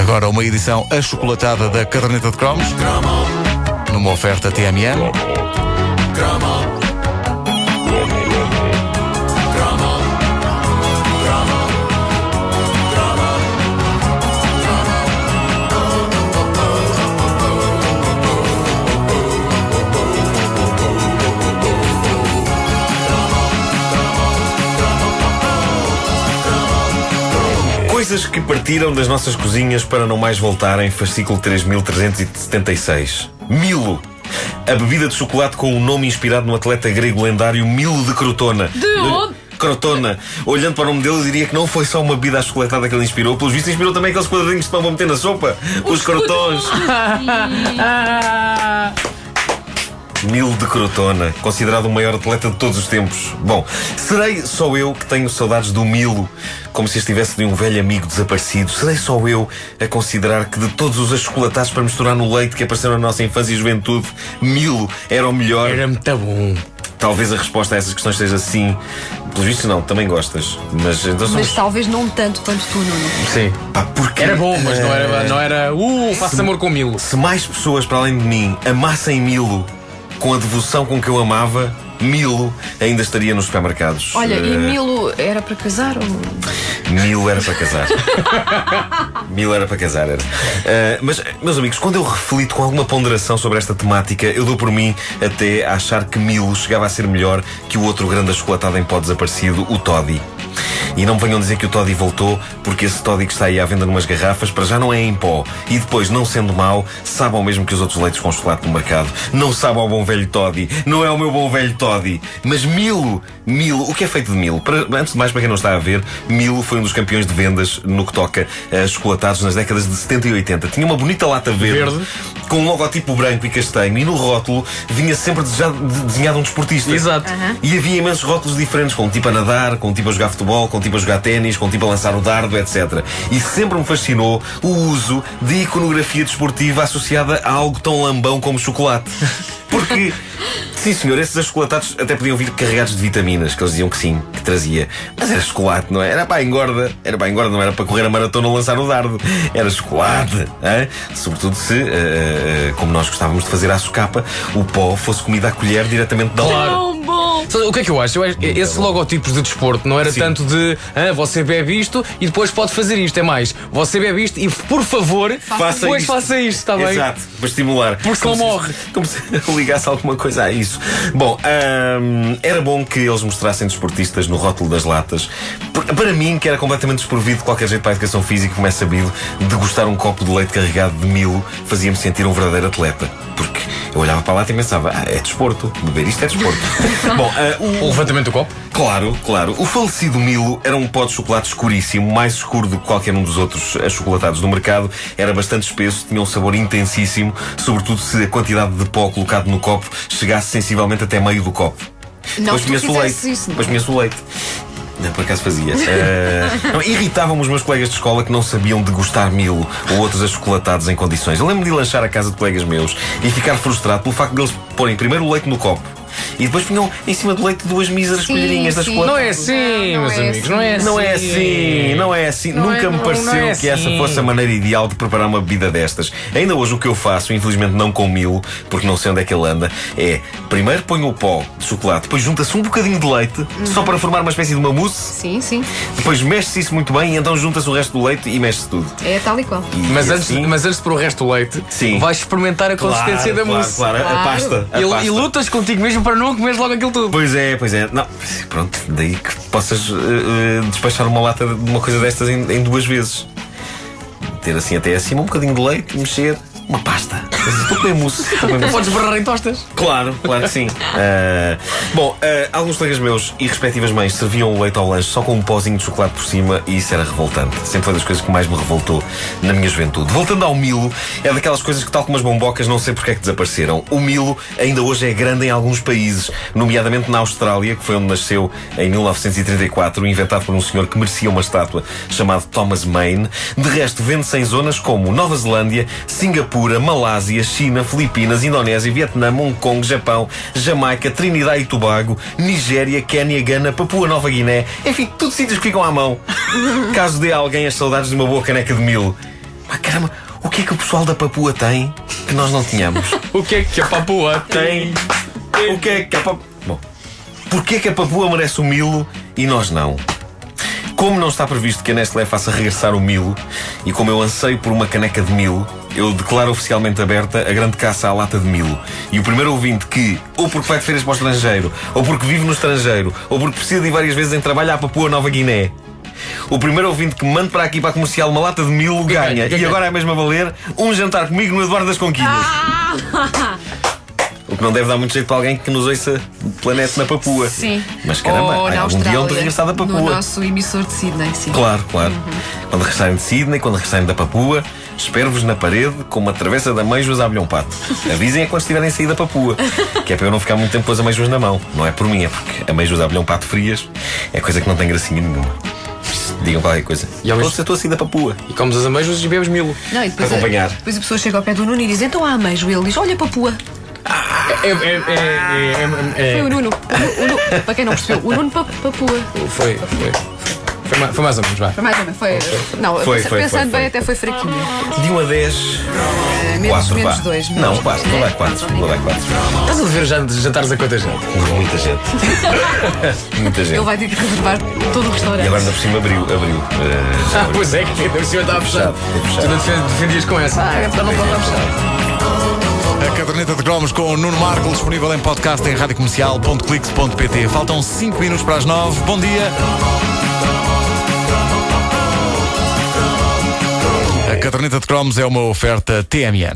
Agora uma edição achocolatada da caderneta de cromos. Numa oferta TMN. Coisas que partiram das nossas cozinhas para não mais voltarem, fascículo 3376. Milo. A bebida de chocolate com o nome inspirado no atleta grego lendário Milo de Crotona. De onde? Crotona. Olhando para o nome dele, eu diria que não foi só uma bebida achocolatada que ele inspirou, pelos vistos inspirou também aqueles quadradinhos de pão para meter na sopa. Os, crotons. Milo de Crotona, considerado o maior atleta de todos os tempos. Bom, serei só eu que tenho saudades do Milo, como se estivesse de um velho amigo desaparecido. Serei só eu a considerar que de todos os achocolatados para misturar no leite que apareceram na nossa infância e juventude, Milo era o melhor. Era muito bom. Talvez a resposta a essas questões seja sim. Pelos vistos, não, também gostas. Mas então somos. Mas talvez não tanto quanto tu, Nuno. Sim. Pá, porque, Era bom, mas não eh, era, não era. Uh, faço amor com Milo. Se mais pessoas para além de mim amassem Milo com a devoção com que eu amava, Milo ainda estaria nos supermercados. Olha, Eh, e Milo era para casar ou. Milo era para casar. Milo era para casar, era. Eh, mas, meus amigos, quando eu reflito com alguma ponderação sobre esta temática, eu dou por mim até a achar que Milo chegava a ser melhor que o outro grande achocolatado em pó desaparecido, o Toddy. E não venham dizer que o Toddy voltou, porque esse Toddy que está aí à venda numas garrafas, para já não é em pó. E depois, não sendo mau, sabe ao mesmo que os outros leites com chocolate no mercado. Não sabe ao bom velho Toddy. Não é o meu bom velho Toddy. Mas Milo, Milo, o que é feito de Milo? Para- antes de mais, para quem não está a ver, Milo foi um dos campeões de vendas no que toca a chocolatados nas décadas de 70 e 80. Tinha uma bonita lata verde, Verde. com um logotipo branco e castanho, e no rótulo vinha sempre desejado- de- desenhado um desportista. Exato. E havia imensos rótulos diferentes, com um tipo a nadar, com um tipo a jogar futebol, com um tipo a jogar ténis, com um tipo a lançar o dardo, etc. E sempre me fascinou o uso de iconografia desportiva associada a algo tão lambão como chocolate. Porque, sim senhor, esses achocolatados até podiam vir carregados de vitaminas, que eles diziam que sim, que trazia. Mas era chocolate, não é? Era para a engorda. Era para a engorda, não era para correr a maratona ou lançar o dardo. Era chocolate. hã? Sobretudo se, eh, como nós gostávamos de fazer à socapa, o pó fosse comida à colher diretamente da Claro. Tão bom! O que é que eu acho? Eu acho esse logotipos de desporto não era Sim. tanto de ah, você bebe isto e depois pode fazer isto. É mais, você bebe isto e por favor, Faça depois isto. faça isto, está bem? Exato, para estimular. Porque Como se- morre. Como se ligasse alguma coisa a isso. Bom, ahm, era bom que eles mostrassem desportistas no rótulo das latas. Para mim, que era completamente desprovido de qualquer jeito para a educação física, como é sabido, degustar um copo de leite carregado de milo fazia-me sentir um verdadeiro atleta. Porque eu olhava para a lata e pensava, ah, é desporto. Beber isto é desporto. bom, ah, o, O levantamento do copo? Claro, claro. O falecido Milo era um pó de chocolate escuríssimo, mais escuro do que qualquer um dos outros achocolatados do mercado. Era bastante espesso, tinha um sabor intensíssimo, sobretudo se a quantidade de pó colocado no copo chegasse sensivelmente até meio do copo. Não, Depois tu tinha-se o leite. isso, não. Depois tinha-se o leite. Não, por acaso fazia. Não, Irritavam-me os meus colegas de escola que não sabiam degustar Milo ou outros achocolatados em condições. Eu lembro de lanchar à casa de colegas meus e ficar frustrado pelo facto de eles porem primeiro o leite no copo e depois punham em cima do leite duas míseras Sim, colherinhas sim. chocolate. Não é assim, Não, não meus é amigos, assim. não é assim. Não é assim, não é assim. Não Nunca é- me pareceu não é que essa assim. fosse a maneira ideal de preparar uma bebida destas. Ainda hoje o que eu faço, infelizmente não com mil, porque não sei onde é que ele anda, é primeiro ponho o pó de chocolate, depois junta-se um bocadinho de leite, só para formar uma espécie de uma mousse, Sim, sim. depois mexe-se isso muito bem e então junta-se o resto do leite e mexe-se tudo. É tal e qual. E Mas, antes, assim- mas antes de pôr o resto do leite, Sim. vais experimentar a consistência da claro, mousse. Claro, a Claro. pasta. a E, pasta. e lutas contigo mesmo para não comeres logo aquilo tudo. Pois é, pois é. Não, pronto, daí que possas eh, eh, despachar uma lata de uma coisa destas em, em duas vezes. Ter assim até acima um bocadinho de leite, mexer, uma pasta. A comer mousse. Podes barrar em tostas. Claro, claro que sim. Ah, bom, ah, alguns colegas meus e respectivas mães serviam o leite ao lanche só com um pozinho de chocolate por cima e isso era revoltante. Sempre foi das coisas que mais me revoltou na minha juventude. Voltando ao Milo, é daquelas coisas que, tal como as bombocas, não sei porque é que desapareceram. O Milo ainda hoje é grande em alguns países, nomeadamente na Austrália, que foi onde nasceu em 1934, inventado por um senhor que merecia uma estátua chamado Thomas Maine. De resto, vende-se em zonas como Nova Zelândia, Singapura. Singapura, Malásia, China, Filipinas, Indonésia, Vietnã, Hong Kong, Japão, Jamaica, Trinidad e Tobago, Nigéria, Quénia, Gana, Papua Nova Guiné. Enfim, tudo sítios que ficam à mão. Caso dê a alguém as saudades de uma boa caneca de mil. Ah, caramba, o que é que o pessoal da Papua tem que nós não tínhamos? O que é que a Papua tem? O que é que a Papua. Bom, porquê que a Papua merece o Milo e nós não? Como não está previsto que a Nestlé faça regressar o Milo e como eu anseio por uma caneca de Milo, eu declaro oficialmente aberta a grande caça à lata de Milo. E o primeiro ouvinte que, ou porque vai de férias para o estrangeiro, ou porque vive no estrangeiro, ou porque precisa de ir várias vezes em trabalho à Papua Nova Guiné, o primeiro ouvinte que manda para aqui para a comercial uma lata de Milo ganha. E agora é mesmo a valer um jantar comigo no Eduardo das Conquilhas. O que não deve dar muito jeito para alguém que nos ouça planeta na Papua. Sim. Mas caramba, Ou na algum dia onde regressar da No Papua. nosso emissor de Sydney, sim. Claro, claro. Quando regressarem de Sydney, quando regressarem da Papua, espero-vos na parede com uma travessa de amêijoas a abelhão pato. Avisem é quando estiverem a sair da Papua, que é para eu não ficar muito tempo com as amêijoas na mão. Não é por mim, é porque amêijoas a abelhão pato frias é coisa que não tem gracinha nenhuma. Digam qualquer coisa. E ao mesmo- estou a sair da Papua. E comes as ameijas e bebes milo. Não, e depois, Acompanhar. A, depois a pessoa chega ao pé do Nuno e diz: Então há ameijo. Ele diz: Olha, Papua. É, é, é, é, é, Foi o é, Nuno. O, Nuno. Para quem não percebeu, o Nuno pa- Papua. foi, foi, foi, ma- foi mais ou menos, vá. Foi mais ou menos. Foi, não, Foi, pensa- foi, pensando foi, foi. bem, até foi fraquinho. De 1 a 10, menos 4, menos vá. dois. Não, menos 4, dois, vou né? dar 4. Vou dar 4. Estás a dever jan- jantares a quanta gente? Muita gente. Muita gente. Ele vai ter que reservar todo o restaurante. E agora ainda por cima abriu. abriu. Já Ah, abriu. pois é, que ainda por cima estava fechado. Tu não defen- defendias com essa. Ah, então não pode estar fechado. Caderneta de cromos com o Nuno Marco disponível em podcast em radiocomercial.clix.pt. Faltam 5 minutos para as 9. Bom dia. A caderneta de cromos é uma oferta TMN.